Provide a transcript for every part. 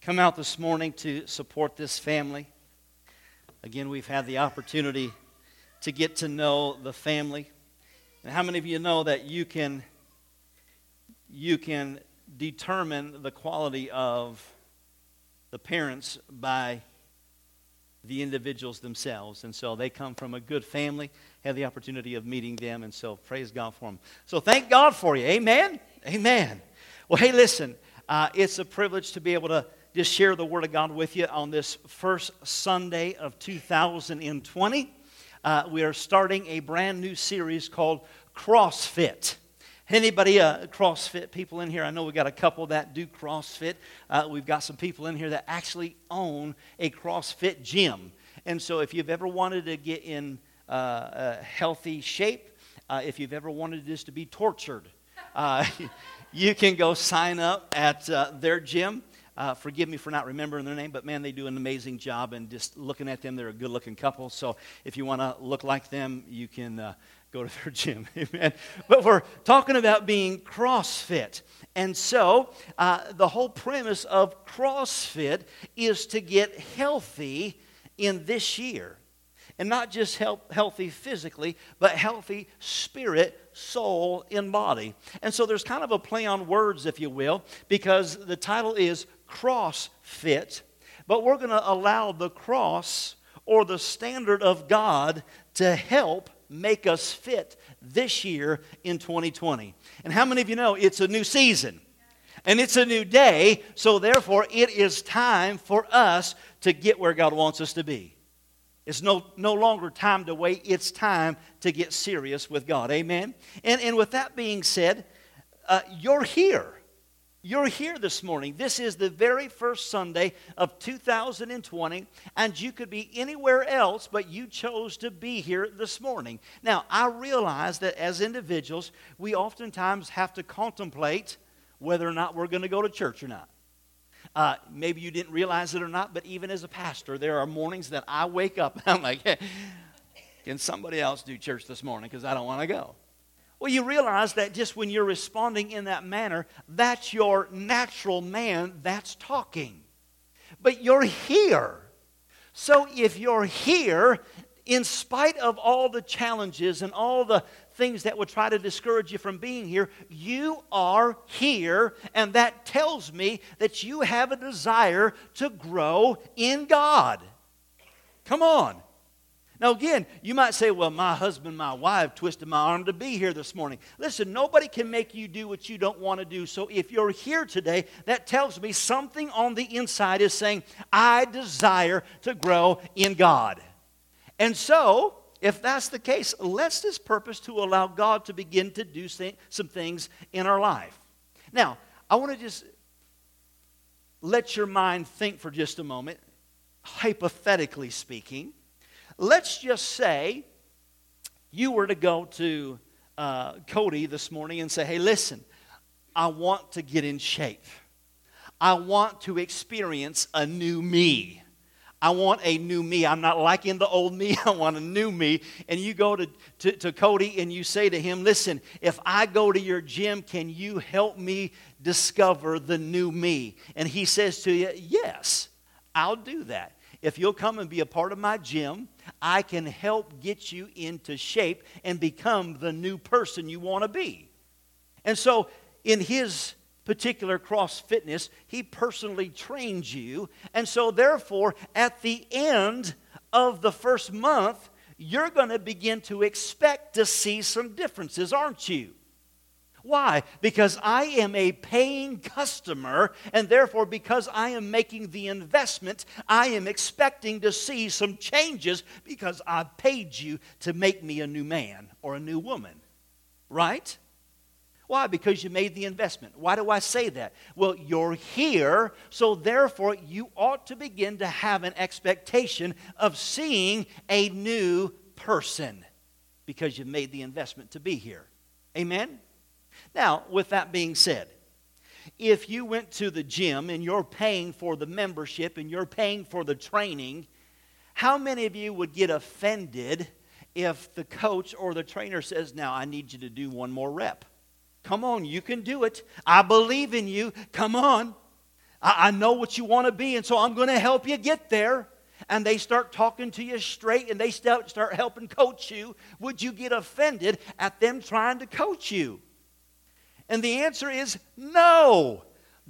come out this morning to support this family. Again, we've had the opportunity to get to know the family. And how many of you know that you can you can determine the quality of the parents by the individuals themselves. And so they come from a good family, have the opportunity of meeting them, and so praise God for them. So thank God for you. Amen. Amen. Well, hey, listen, uh, it's a privilege to be able to just share the Word of God with you on this first Sunday of 2020. Uh, we are starting a brand new series called CrossFit. Anybody uh, CrossFit people in here? I know we got a couple that do CrossFit. Uh, we've got some people in here that actually own a CrossFit gym. And so, if you've ever wanted to get in uh, healthy shape, uh, if you've ever wanted just to be tortured, uh, you can go sign up at uh, their gym. Uh, forgive me for not remembering their name, but man, they do an amazing job. And just looking at them, they're a good looking couple. So if you want to look like them, you can uh, go to their gym. Amen. But we're talking about being CrossFit. And so uh, the whole premise of CrossFit is to get healthy in this year. And not just help, healthy physically, but healthy spirit, soul, and body. And so there's kind of a play on words, if you will, because the title is cross fit, but we're going to allow the cross or the standard of God to help make us fit this year in 2020. And how many of you know it's a new season? And it's a new day, so therefore it is time for us to get where God wants us to be. It's no, no longer time to wait, it's time to get serious with God. Amen? And, and with that being said, uh, you're here. You're here this morning. This is the very first Sunday of 2020, and you could be anywhere else, but you chose to be here this morning. Now, I realize that as individuals, we oftentimes have to contemplate whether or not we're going to go to church or not. Uh, maybe you didn't realize it or not, but even as a pastor, there are mornings that I wake up and I'm like, hey, can somebody else do church this morning? Because I don't want to go. Well, you realize that just when you're responding in that manner, that's your natural man that's talking. But you're here. So if you're here, in spite of all the challenges and all the things that would try to discourage you from being here, you are here, and that tells me that you have a desire to grow in God. Come on. Now, again, you might say, well, my husband, my wife twisted my arm to be here this morning. Listen, nobody can make you do what you don't want to do. So if you're here today, that tells me something on the inside is saying, I desire to grow in God. And so, if that's the case, let's just purpose to allow God to begin to do some things in our life. Now, I want to just let your mind think for just a moment, hypothetically speaking Let's just say you were to go to uh, Cody this morning and say, hey, listen, I want to get in shape. I want to experience a new me. I want a new me. I'm not liking the old me. I want a new me. And you go to, to, to, Cody and you say to him, Listen, if I go to your gym, can you help me discover the new me? And he says to you, Yes, I'll do that. If you'll come and be a part of my gym, I can help get you into shape and become the new person you want to be. And so, in his particular cross fitness, he personally trains you. And so, therefore, at the end of the first month, you're going to begin to expect to see some differences, aren't you? Why? Because I am a paying customer, and therefore, because I am making the investment, I am expecting to see some changes because I've paid you to make me a new man or a new woman. Right? Why? Because you made the investment. Why do I say that? Well, you're here, so therefore you ought to begin to have an expectation of seeing a new person because you've made the investment to be here. Amen? Now, with that being said, if you went to the gym and you're paying for the membership and you're paying for the training, how many of you would get offended if the coach or the trainer says, Now I need you to do one more rep? Come on, you can do it. I believe in you. Come on. I, I know what you want to be, and so I'm going to help you get there. And they start talking to you straight and they start, start helping coach you. Would you get offended at them trying to coach you? And the answer is no.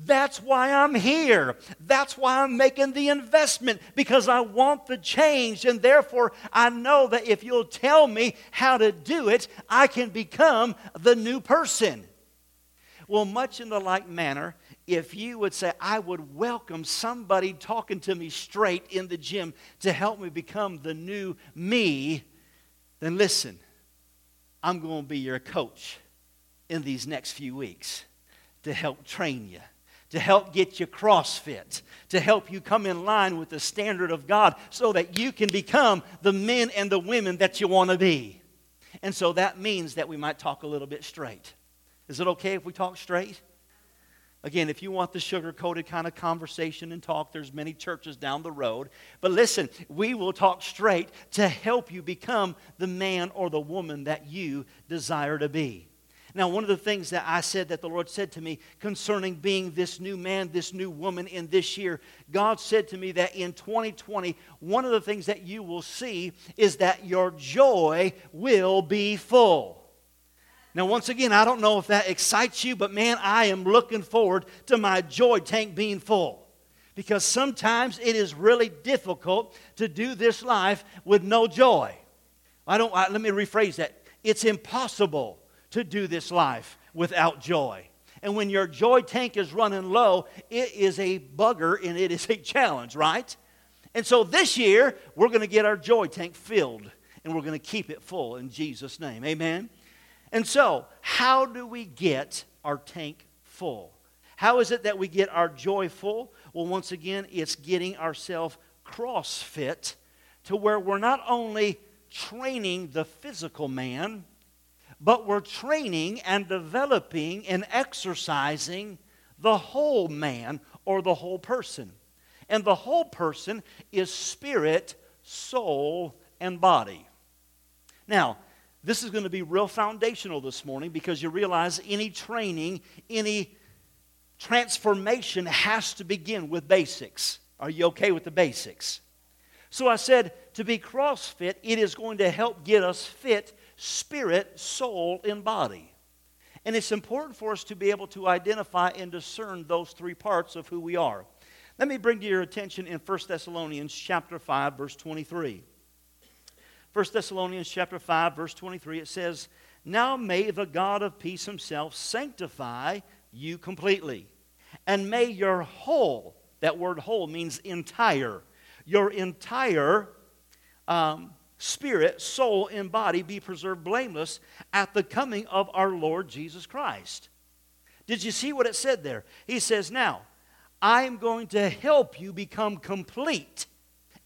That's why I'm here. That's why I'm making the investment because I want the change. And therefore, I know that if you'll tell me how to do it, I can become the new person. Well, much in the like manner, if you would say, I would welcome somebody talking to me straight in the gym to help me become the new me, then listen, I'm going to be your coach in these next few weeks to help train you to help get you CrossFit, to help you come in line with the standard of God so that you can become the men and the women that you want to be. And so that means that we might talk a little bit straight. Is it okay if we talk straight? Again, if you want the sugar coated kind of conversation and talk, there's many churches down the road. But listen, we will talk straight to help you become the man or the woman that you desire to be. Now, one of the things that I said that the Lord said to me concerning being this new man, this new woman in this year, God said to me that in 2020, one of the things that you will see is that your joy will be full. Now, once again, I don't know if that excites you, but man, I am looking forward to my joy tank being full. Because sometimes it is really difficult to do this life with no joy. I don't, I, let me rephrase that. It's impossible to do this life without joy. And when your joy tank is running low, it is a bugger and it is a challenge, right? And so this year, we're going to get our joy tank filled and we're going to keep it full in Jesus' name. Amen? And so, how do we get our tank full? How is it that we get our joy full? Well, once again, it's getting ourselves crossfit to where we're not only training the physical man, but we're training and developing and exercising the whole man or the whole person. And the whole person is spirit, soul, and body. Now, this is going to be real foundational this morning because you realize any training, any transformation has to begin with basics. Are you okay with the basics? So I said to be CrossFit, it is going to help get us fit spirit, soul, and body. And it's important for us to be able to identify and discern those three parts of who we are. Let me bring to your attention in 1 Thessalonians chapter 5 verse 23. 1 Thessalonians chapter 5 verse 23 it says, "Now may the God of peace himself sanctify you completely, and may your whole, that word whole means entire, your entire um, spirit, soul, and body be preserved blameless at the coming of our Lord Jesus Christ. Did you see what it said there? He says, Now, I'm going to help you become complete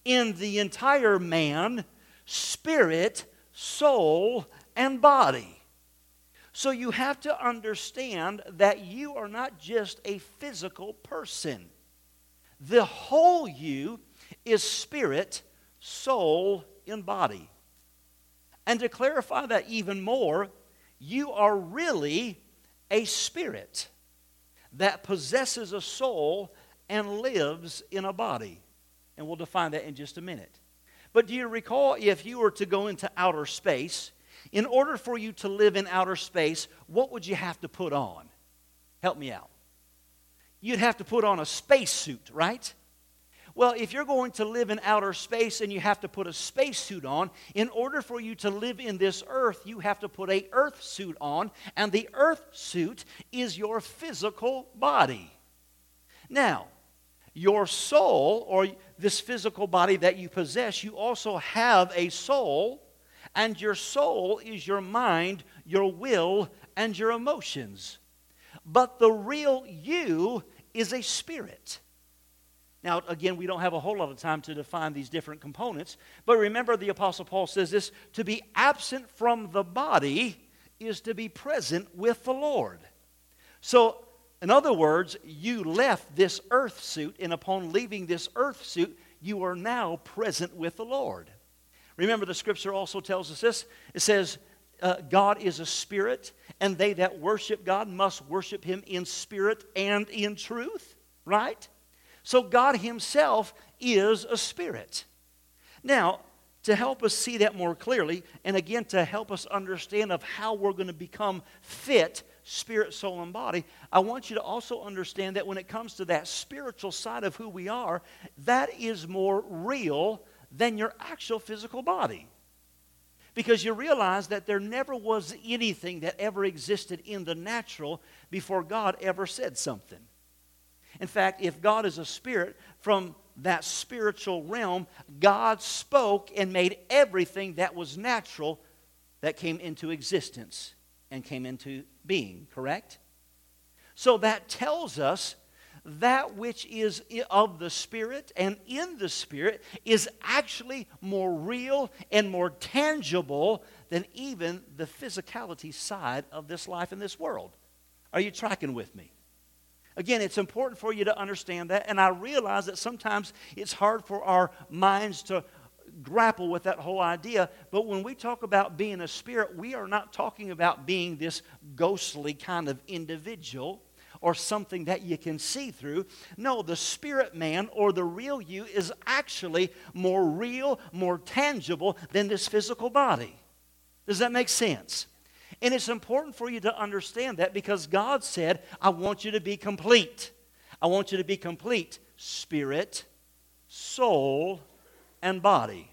in the entire man, spirit, soul, and body. So you have to understand that you are not just a physical person. The whole you is spirit, soul, in body. And to clarify that even more, you are really a spirit that possesses a soul and lives in a body. And we'll define that in just a minute. But do you recall if you were to go into outer space, in order for you to live in outer space, what would you have to put on? Help me out. You'd have to put on a spacesuit, right? Well, if you're going to live in outer space and you have to put a spacesuit on, in order for you to live in this earth, you have to put a earth suit on, and the earth suit is your physical body. Now, your soul or this physical body that you possess, you also have a soul, and your soul is your mind, your will, and your emotions. But the real you is a spirit. Now, again, we don't have a whole lot of time to define these different components, but remember the Apostle Paul says this to be absent from the body is to be present with the Lord. So, in other words, you left this earth suit, and upon leaving this earth suit, you are now present with the Lord. Remember, the scripture also tells us this it says, uh, God is a spirit, and they that worship God must worship him in spirit and in truth, right? So God himself is a spirit. Now, to help us see that more clearly, and again to help us understand of how we're going to become fit spirit, soul, and body, I want you to also understand that when it comes to that spiritual side of who we are, that is more real than your actual physical body because you realize that there never was anything that ever existed in the natural before God ever said something. In fact, if God is a spirit, from that spiritual realm, God spoke and made everything that was natural that came into existence and came into being, correct? So that tells us that which is of the Spirit and in the Spirit is actually more real and more tangible than even the physicality side of this life in this world. Are you tracking with me? Again, it's important for you to understand that, and I realize that sometimes it's hard for our minds to grapple with that whole idea. But when we talk about being a spirit, we are not talking about being this ghostly kind of individual or something that you can see through. No, the spirit man or the real you is actually more real, more tangible than this physical body. Does that make sense? And it's important for you to understand that because God said, I want you to be complete. I want you to be complete spirit, soul, and body.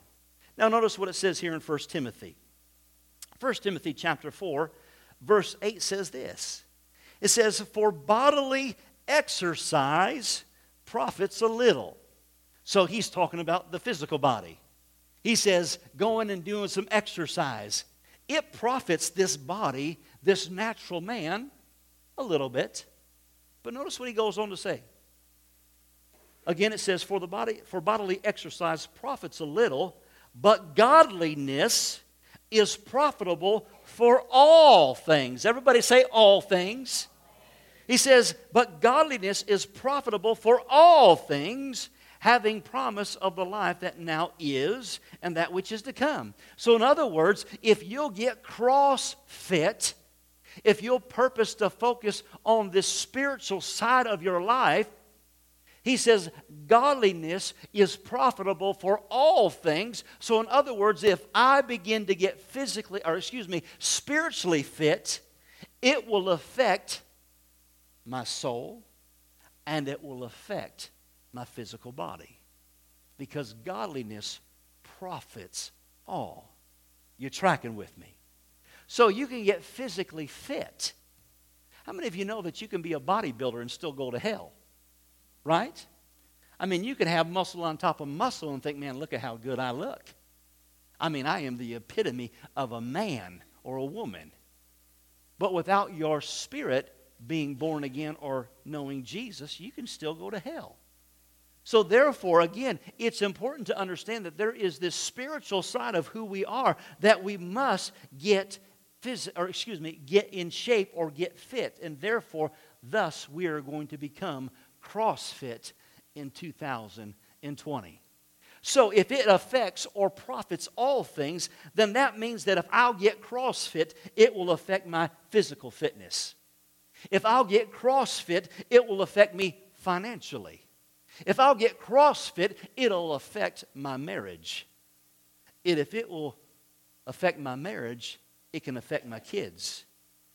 Now, notice what it says here in 1 Timothy. 1 Timothy chapter 4, verse 8 says this it says, For bodily exercise profits a little. So he's talking about the physical body. He says, going and doing some exercise. It profits this body, this natural man, a little bit. But notice what he goes on to say. Again, it says, For the body, for bodily exercise profits a little, but godliness is profitable for all things. Everybody say all things. He says, But godliness is profitable for all things, having promise of the life that now is and that which is to come. So, in other words, if you'll get cross fit, if you'll purpose to focus on this spiritual side of your life, he says, godliness is profitable for all things. So, in other words, if I begin to get physically, or excuse me, spiritually fit, it will affect my soul, and it will affect my physical body. Because godliness profits all. You're tracking with me. So you can get physically fit. How many of you know that you can be a bodybuilder and still go to hell? Right? I mean, you can have muscle on top of muscle and think, man, look at how good I look. I mean, I am the epitome of a man or a woman. But without your spirit, being born again or knowing Jesus, you can still go to hell. So, therefore, again, it's important to understand that there is this spiritual side of who we are that we must get phys- or excuse me, get in shape or get fit. And therefore, thus we are going to become CrossFit in 2020. So, if it affects or profits all things, then that means that if I'll get CrossFit, it will affect my physical fitness. If I'll get CrossFit, it will affect me financially. If I'll get CrossFit, it'll affect my marriage. And if it will affect my marriage, it can affect my kids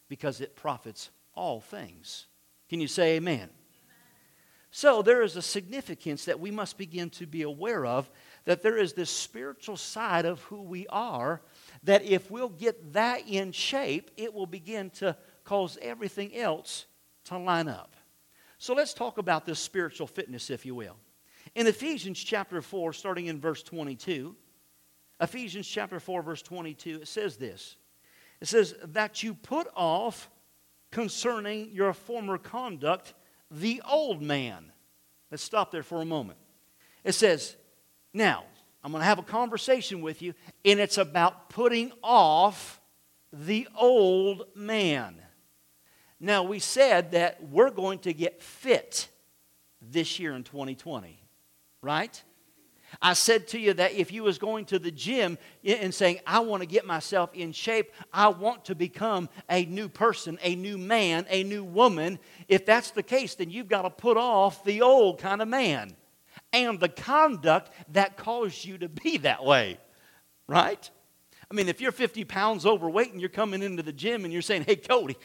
because it profits all things. Can you say amen? amen? So there is a significance that we must begin to be aware of that there is this spiritual side of who we are that if we'll get that in shape, it will begin to cause everything else to line up. So let's talk about this spiritual fitness, if you will. In Ephesians chapter 4, starting in verse 22, Ephesians chapter 4, verse 22, it says this It says, that you put off concerning your former conduct the old man. Let's stop there for a moment. It says, now, I'm going to have a conversation with you, and it's about putting off the old man. Now, we said that we're going to get fit this year in 2020, right? I said to you that if you was going to the gym and saying, I want to get myself in shape, I want to become a new person, a new man, a new woman, if that's the case, then you've got to put off the old kind of man and the conduct that caused you to be that way, right? I mean, if you're 50 pounds overweight and you're coming into the gym and you're saying, hey, Cody,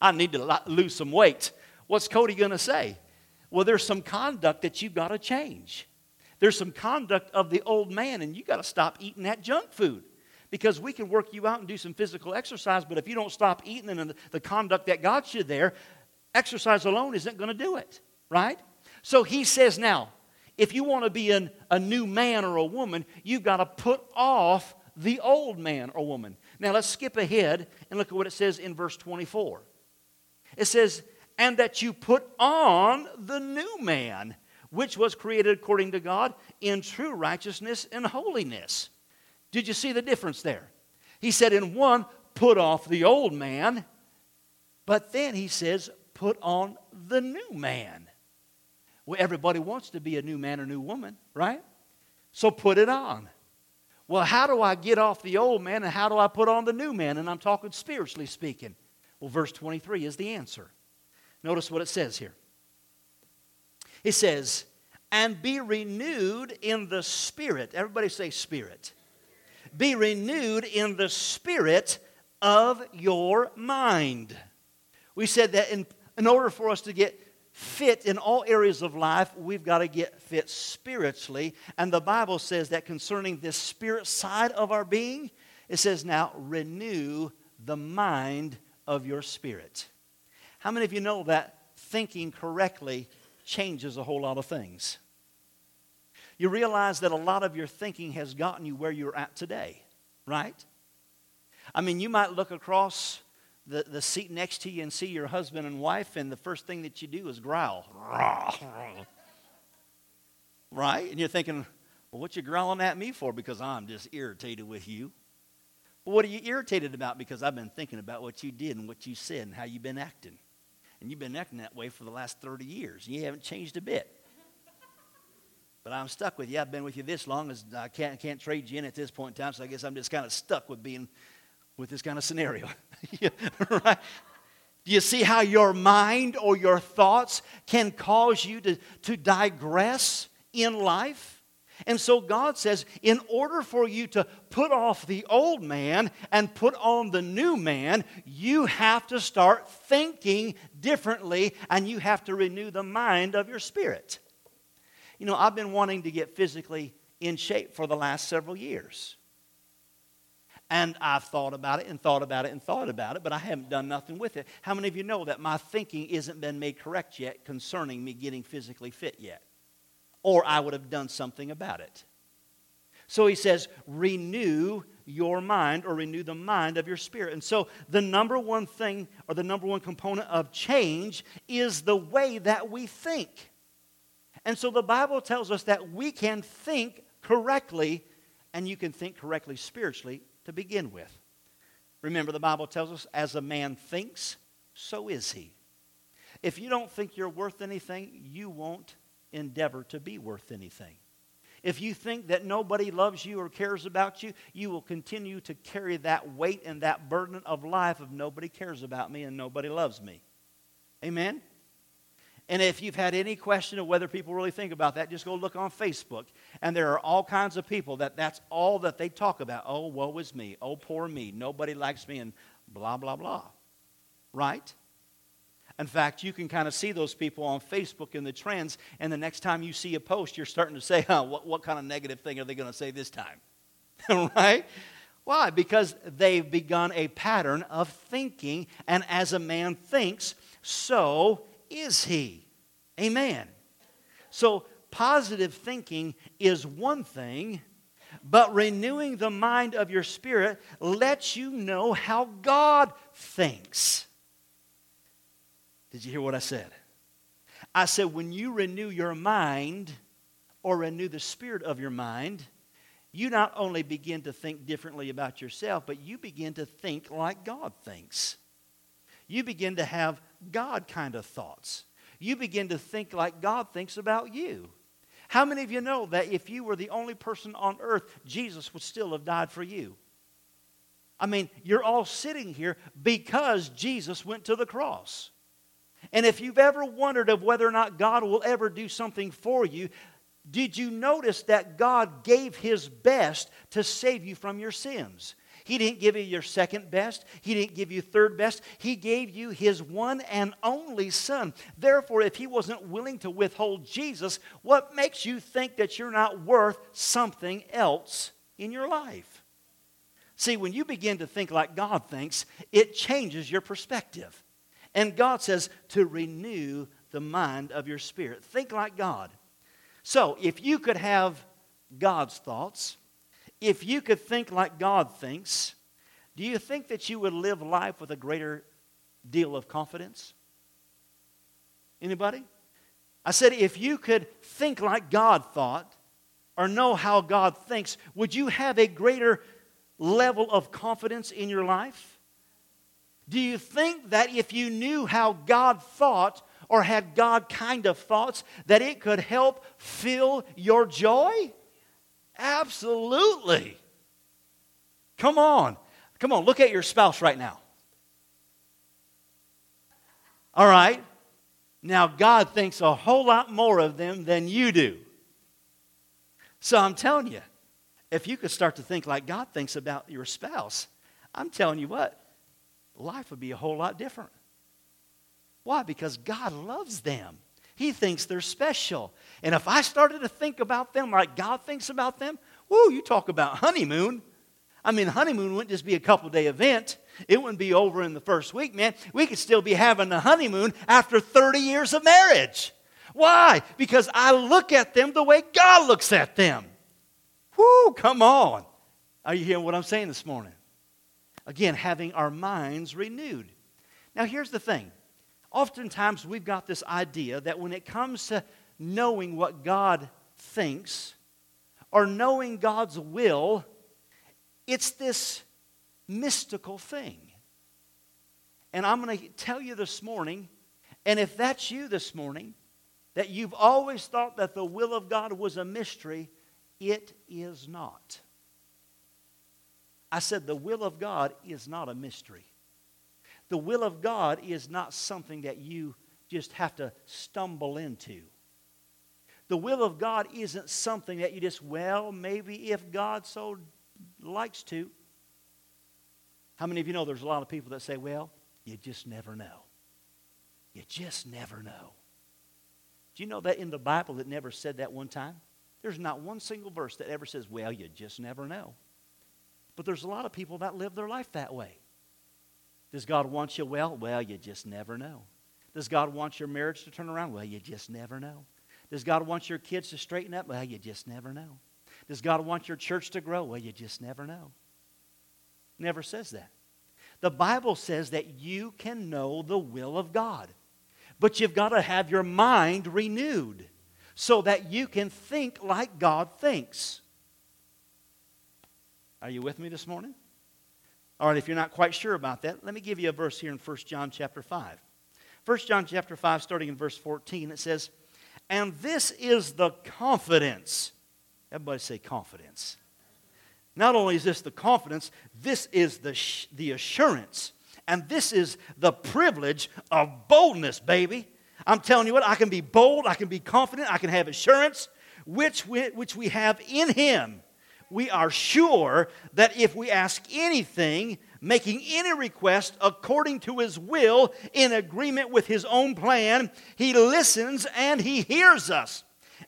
I need to lose some weight, what's Cody going to say? Well, there's some conduct that you've got to change. There's some conduct of the old man, and you've got to stop eating that junk food. Because we can work you out and do some physical exercise, but if you don't stop eating and the conduct that got you there, exercise alone isn't going to do it, right? So he says now, if you want to be an, a new man or a woman, you've got to put off the old man or woman. Now let's skip ahead and look at what it says in verse 24. It says, And that you put on the new man, which was created according to God in true righteousness and holiness. Did you see the difference there? He said, In one, put off the old man, but then he says, Put on the new man. Well, everybody wants to be a new man or new woman, right? So put it on. Well, how do I get off the old man and how do I put on the new man? And I'm talking spiritually speaking. Well, verse 23 is the answer. Notice what it says here. It says, and be renewed in the spirit. Everybody say spirit. Be renewed in the spirit of your mind. We said that in, in order for us to get fit in all areas of life, we've got to get fit spiritually. And the Bible says that concerning this spirit side of our being, it says, now renew the mind of your spirit. How many of you know that thinking correctly changes a whole lot of things? You realize that a lot of your thinking has gotten you where you're at today, right? I mean, you might look across the, the seat next to you and see your husband and wife, and the first thing that you do is growl. right? And you're thinking, well, what you growling at me for? Because I'm just irritated with you. Well, what are you irritated about? Because I've been thinking about what you did and what you said and how you've been acting. And you've been acting that way for the last 30 years. You haven't changed a bit. But I'm stuck with you. I've been with you this long as I can't, can't trade you in at this point in time, so I guess I'm just kind of stuck with being with this kind of scenario. right? Do you see how your mind or your thoughts can cause you to, to digress in life? And so God says, in order for you to put off the old man and put on the new man, you have to start thinking differently and you have to renew the mind of your spirit. You know, I've been wanting to get physically in shape for the last several years. And I've thought about it and thought about it and thought about it, but I haven't done nothing with it. How many of you know that my thinking isn't been made correct yet concerning me getting physically fit yet? Or I would have done something about it. So he says, renew your mind or renew the mind of your spirit. And so the number one thing or the number one component of change is the way that we think. And so the Bible tells us that we can think correctly, and you can think correctly spiritually to begin with. Remember, the Bible tells us, as a man thinks, so is he. If you don't think you're worth anything, you won't endeavor to be worth anything. If you think that nobody loves you or cares about you, you will continue to carry that weight and that burden of life of nobody cares about me and nobody loves me. Amen? And if you've had any question of whether people really think about that, just go look on Facebook. And there are all kinds of people that that's all that they talk about. Oh, woe is me. Oh, poor me. Nobody likes me, and blah, blah, blah. Right? In fact, you can kind of see those people on Facebook in the trends, and the next time you see a post, you're starting to say, huh, what, what kind of negative thing are they going to say this time? right? Why? Because they've begun a pattern of thinking, and as a man thinks, so is he. Amen. So, positive thinking is one thing, but renewing the mind of your spirit lets you know how God thinks. Did you hear what I said? I said, when you renew your mind or renew the spirit of your mind, you not only begin to think differently about yourself, but you begin to think like God thinks. You begin to have God kind of thoughts. You begin to think like God thinks about you. How many of you know that if you were the only person on earth, Jesus would still have died for you? I mean, you're all sitting here because Jesus went to the cross. And if you've ever wondered of whether or not God will ever do something for you, did you notice that God gave his best to save you from your sins? He didn't give you your second best. He didn't give you third best. He gave you his one and only son. Therefore, if he wasn't willing to withhold Jesus, what makes you think that you're not worth something else in your life? See, when you begin to think like God thinks, it changes your perspective. And God says to renew the mind of your spirit. Think like God. So, if you could have God's thoughts, if you could think like God thinks, do you think that you would live life with a greater deal of confidence? Anybody? I said, if you could think like God thought or know how God thinks, would you have a greater level of confidence in your life? Do you think that if you knew how God thought or had God kind of thoughts, that it could help fill your joy? Absolutely. Come on. Come on, look at your spouse right now. All right. Now, God thinks a whole lot more of them than you do. So I'm telling you, if you could start to think like God thinks about your spouse, I'm telling you what, life would be a whole lot different. Why? Because God loves them. He thinks they're special. And if I started to think about them like God thinks about them, whoo, you talk about honeymoon. I mean, honeymoon wouldn't just be a couple day event. It wouldn't be over in the first week, man. We could still be having a honeymoon after 30 years of marriage. Why? Because I look at them the way God looks at them. Whoo, come on. Are you hearing what I'm saying this morning? Again, having our minds renewed. Now, here's the thing. Oftentimes, we've got this idea that when it comes to knowing what God thinks or knowing God's will, it's this mystical thing. And I'm going to tell you this morning, and if that's you this morning, that you've always thought that the will of God was a mystery, it is not. I said the will of God is not a mystery. The will of God is not something that you just have to stumble into. The will of God isn't something that you just, well, maybe if God so likes to. How many of you know there's a lot of people that say, well, you just never know? You just never know. Do you know that in the Bible it never said that one time? There's not one single verse that ever says, well, you just never know. But there's a lot of people that live their life that way. Does God want you well? Well, you just never know. Does God want your marriage to turn around? Well, you just never know. Does God want your kids to straighten up? Well, you just never know. Does God want your church to grow? Well, you just never know. Never says that. The Bible says that you can know the will of God, but you've got to have your mind renewed so that you can think like God thinks. Are you with me this morning? All right, if you're not quite sure about that, let me give you a verse here in 1 John chapter 5. 1 John chapter 5, starting in verse 14, it says, and this is the confidence. Everybody say confidence. Not only is this the confidence, this is the, sh- the assurance. And this is the privilege of boldness, baby. I'm telling you what, I can be bold, I can be confident, I can have assurance, which we, which we have in Him. We are sure that if we ask anything, making any request according to his will in agreement with his own plan. He listens and he hears us.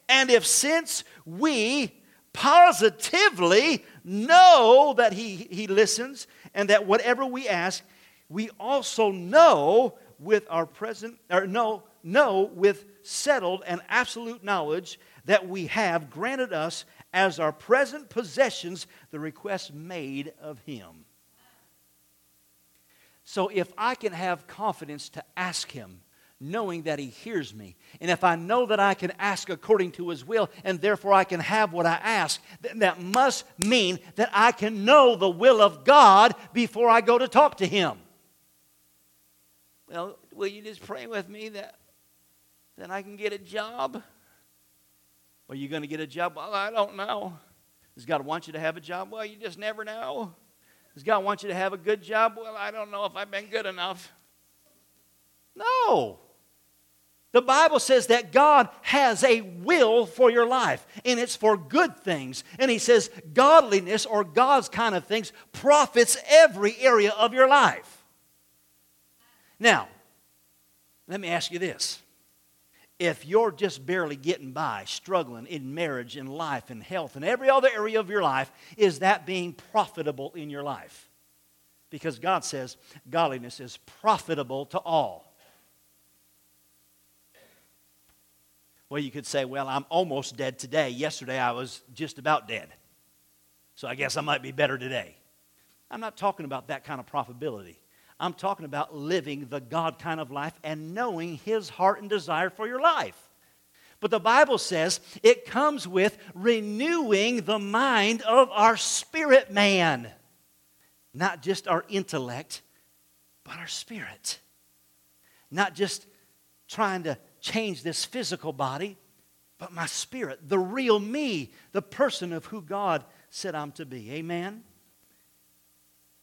And if since we positively know that he, he listens and that whatever we ask, we also know with our present, or know, know with settled and absolute knowledge that we have granted us as our present possessions, the request made of Him. So if I can have confidence to ask Him, knowing that He hears me, and if I know that I can ask according to His will, and therefore I can have what I ask, then that must mean that I can know the will of God before I go to talk to Him. Well, will you just pray with me that, that I can get a job? Are you going to get a job? Well, I don't know. Does God want you to have a job? Well, you just never know. Does God want you to have a good job? Well, I don't know if I've been good enough. No. The Bible says that God has a will for your life, and it's for good things. And He says godliness or God's kind of things profits every area of your life. Now, let me ask you this. If you're just barely getting by, struggling in marriage, in life, in health, in every other area of your life, is that being profitable in your life? Because God says godliness is profitable to all. Well, you could say, well, I'm almost dead today. Yesterday I was just about dead. So I guess I might be better today. I'm not talking about that kind of profitability. I'm talking about living the God kind of life and knowing His heart and desire for your life. But the Bible says it comes with renewing the mind of our spirit man, not just our intellect, but our spirit. Not just trying to change this physical body, but my spirit, the real me, the person of who God said I'm to be. Amen?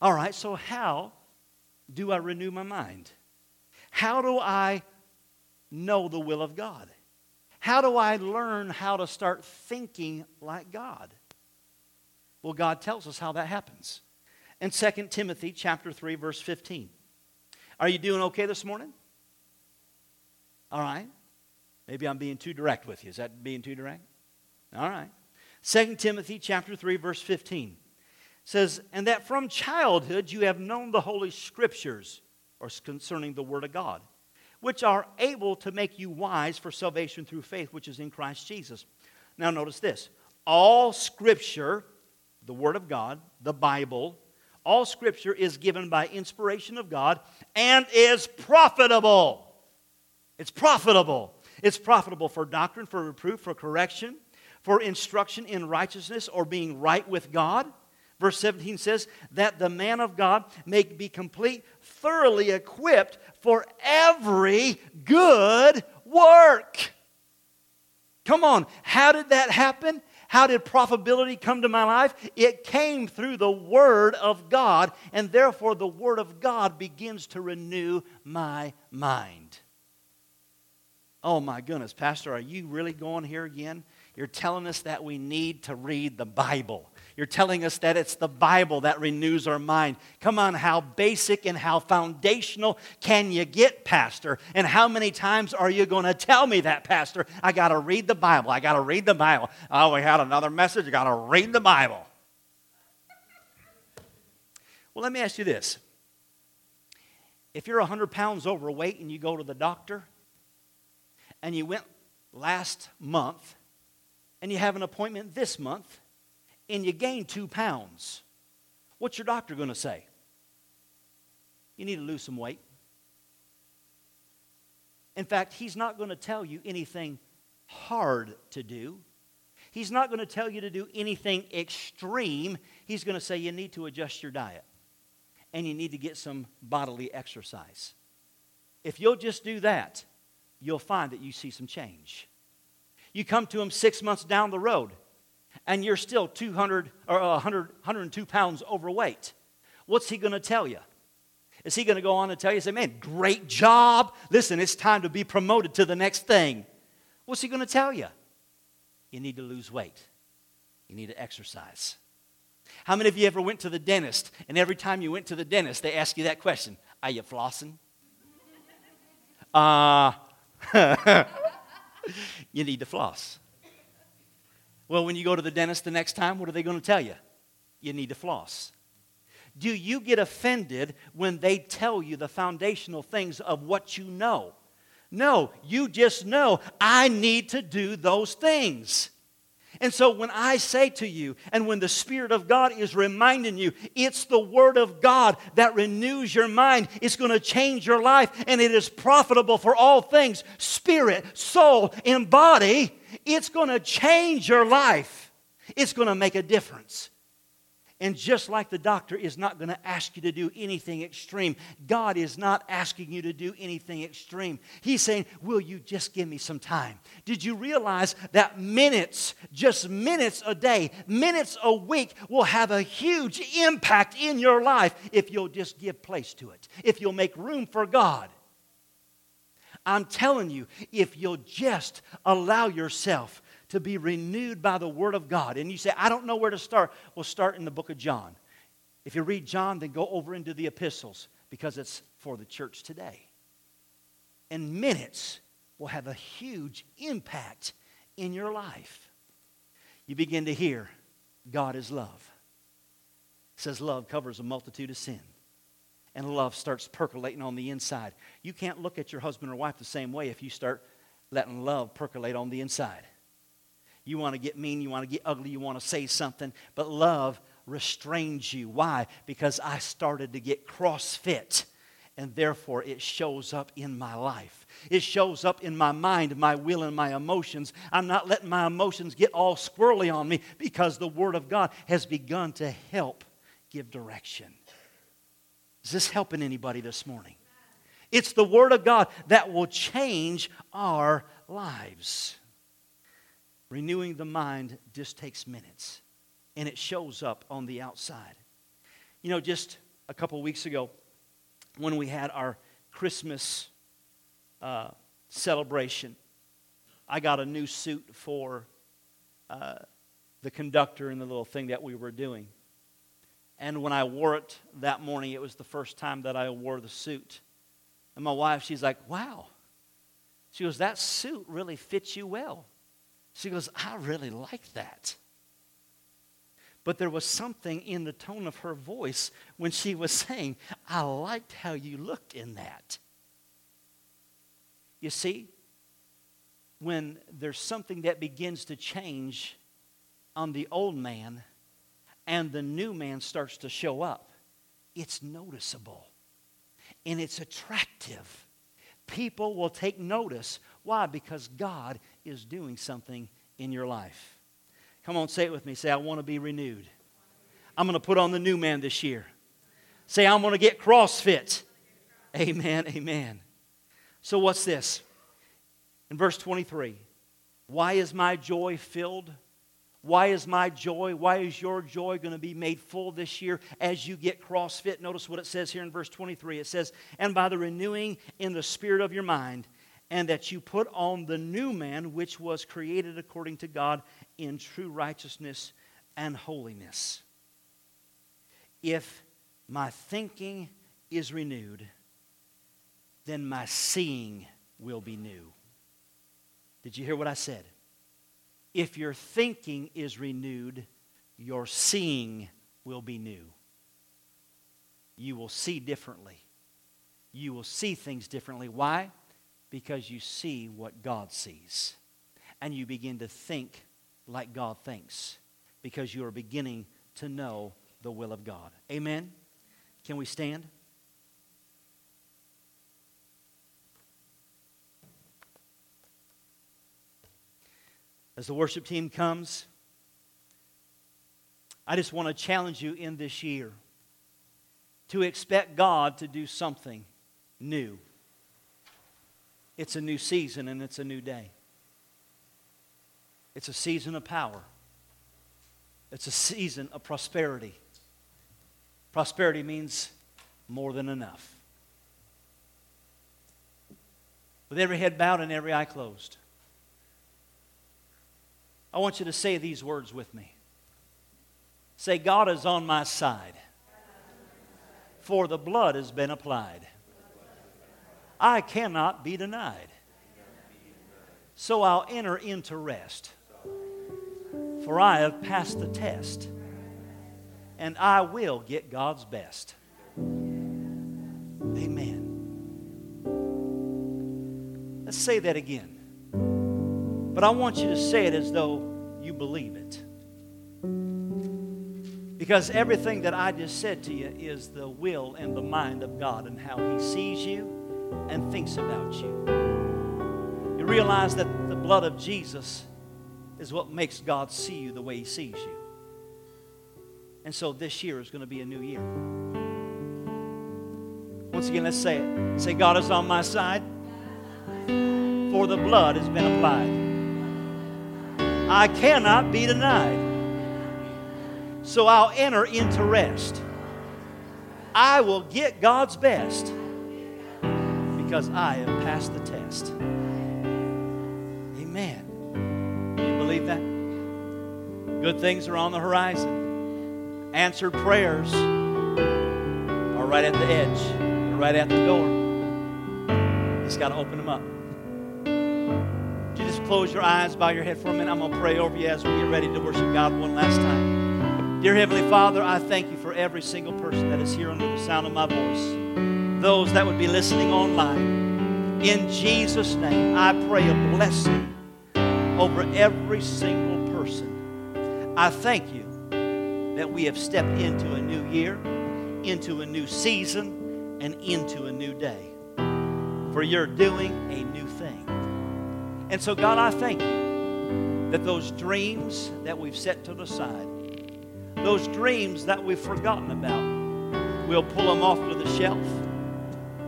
All right, so how do I renew my mind? How do I know the will of God? How do I learn how to start thinking like God? Well, God tells us how that happens. In 2 Timothy chapter 3 verse 15. Are you doing okay this morning? All right. Maybe I'm being too direct with you. Is that being too direct? All right. 2 Timothy chapter 3 verse 15 says, "And that from childhood you have known the holy scriptures or concerning the word of God, which are able to make you wise for salvation through faith which is in Christ Jesus." Now notice this. All scripture, the word of God, the Bible, all scripture is given by inspiration of God and is profitable it's profitable. It's profitable for doctrine, for reproof, for correction, for instruction in righteousness or being right with God. Verse 17 says, that the man of God may be complete, thoroughly equipped for every good work. Come on, how did that happen? How did profitability come to my life? It came through the Word of God, and therefore the Word of God begins to renew my mind. Oh my goodness, Pastor, are you really going here again? You're telling us that we need to read the Bible. You're telling us that it's the Bible that renews our mind. Come on, how basic and how foundational can you get, Pastor? And how many times are you going to tell me that, Pastor? I got to read the Bible. I got to read the Bible. Oh, we had another message. I got to read the Bible. Well, let me ask you this. If you're 100 pounds overweight and you go to the doctor, and you went last month and you have an appointment this month and you gain two pounds, what's your doctor going to say? You need to lose some weight. In fact, he's not going to tell you anything hard to do. He's not going to tell you to do anything extreme. He's going to say you need to adjust your diet and you need to get some bodily exercise. If you'll just do that, you'll find that you see some change. You come to him six months down the road, and you're still 200 or 100, 102 pounds overweight. What's he going to tell you? Is he going to go on and tell you, say, man, great job. Listen, it's time to be promoted to the next thing. What's he going to tell you? You need to lose weight. You need to exercise. How many of you ever went to the dentist and every time you went to the dentist, they ask you that question Are you flossing? Uh, you need to floss. Well, when you go to the dentist the next time, what are they going to tell you? You need to floss. Do you get offended when they tell you the foundational things of what you know? No, you just know I need to do those things. And so when I say to you, and when the Spirit of God is reminding you, it's the Word of God that renews your mind. It's going to change your life, and it is profitable for all things spirit, soul, and body. It's going to change your life, it's going to make a difference. And just like the doctor is not going to ask you to do anything extreme, God is not asking you to do anything extreme. He's saying, Will you just give me some time? Did you realize that minutes, just minutes a day, minutes a week, will have a huge impact in your life if you'll just give place to it, if you'll make room for God? I'm telling you, if you'll just allow yourself to be renewed by the Word of God. And you say, I don't know where to start. Well, start in the book of John. If you read John, then go over into the epistles because it's for the church today. And minutes will have a huge impact in your life. You begin to hear God is love. It says love covers a multitude of sin. And love starts percolating on the inside. You can't look at your husband or wife the same way if you start letting love percolate on the inside. You want to get mean, you want to get ugly, you want to say something, but love restrains you. Why? Because I started to get crossfit, and therefore it shows up in my life. It shows up in my mind, my will, and my emotions. I'm not letting my emotions get all squirrely on me because the Word of God has begun to help give direction. Is this helping anybody this morning? It's the Word of God that will change our lives. Renewing the mind just takes minutes, and it shows up on the outside. You know, just a couple weeks ago, when we had our Christmas uh, celebration, I got a new suit for uh, the conductor and the little thing that we were doing. And when I wore it that morning, it was the first time that I wore the suit. And my wife, she's like, wow. She goes, that suit really fits you well. She goes, I really like that. But there was something in the tone of her voice when she was saying, I liked how you looked in that. You see, when there's something that begins to change on the old man and the new man starts to show up, it's noticeable and it's attractive. People will take notice. Why? Because God is doing something in your life. Come on, say it with me. Say, I want to be renewed. I'm going to put on the new man this year. Say, I'm going to get CrossFit. Amen, amen. So, what's this? In verse 23, why is my joy filled? Why is my joy, why is your joy going to be made full this year as you get CrossFit? Notice what it says here in verse 23. It says, And by the renewing in the spirit of your mind, and that you put on the new man, which was created according to God in true righteousness and holiness. If my thinking is renewed, then my seeing will be new. Did you hear what I said? If your thinking is renewed, your seeing will be new. You will see differently. You will see things differently. Why? Because you see what God sees. And you begin to think like God thinks because you are beginning to know the will of God. Amen? Can we stand? As the worship team comes, I just want to challenge you in this year to expect God to do something new. It's a new season and it's a new day. It's a season of power. It's a season of prosperity. Prosperity means more than enough. With every head bowed and every eye closed, I want you to say these words with me. Say, God is on my side, for the blood has been applied. I cannot be denied. So I'll enter into rest. For I have passed the test, and I will get God's best. Amen. Let's say that again. But I want you to say it as though you believe it. Because everything that I just said to you is the will and the mind of God and how He sees you and thinks about you. You realize that the blood of Jesus is what makes God see you the way He sees you. And so this year is going to be a new year. Once again, let's say it. Say, God is on my side, for the blood has been applied. I cannot be denied. So I'll enter into rest. I will get God's best because I have passed the test. Amen. Do you believe that? Good things are on the horizon. Answered prayers are right at the edge, right at the door. Just got to open them up. You just close your eyes, bow your head for a minute? I'm going to pray over you as we get ready to worship God one last time. Dear Heavenly Father, I thank you for every single person that is here under the sound of my voice, those that would be listening online. In Jesus' name, I pray a blessing over every single person. I thank you that we have stepped into a new year, into a new season, and into a new day. For you're doing a new thing. And so, God, I thank you that those dreams that we've set to the side, those dreams that we've forgotten about, we'll pull them off to the shelf.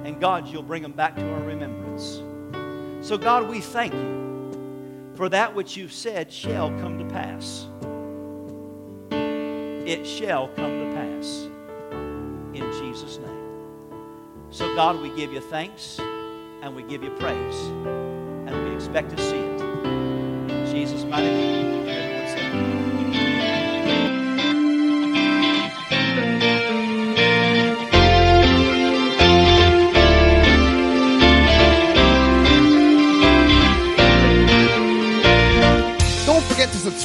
And God, you'll bring them back to our remembrance. So, God, we thank you for that which you've said shall come to pass. It shall come to pass in Jesus' name. So, God, we give you thanks and we give you praise, and we expect to see it. In Jesus' mighty name.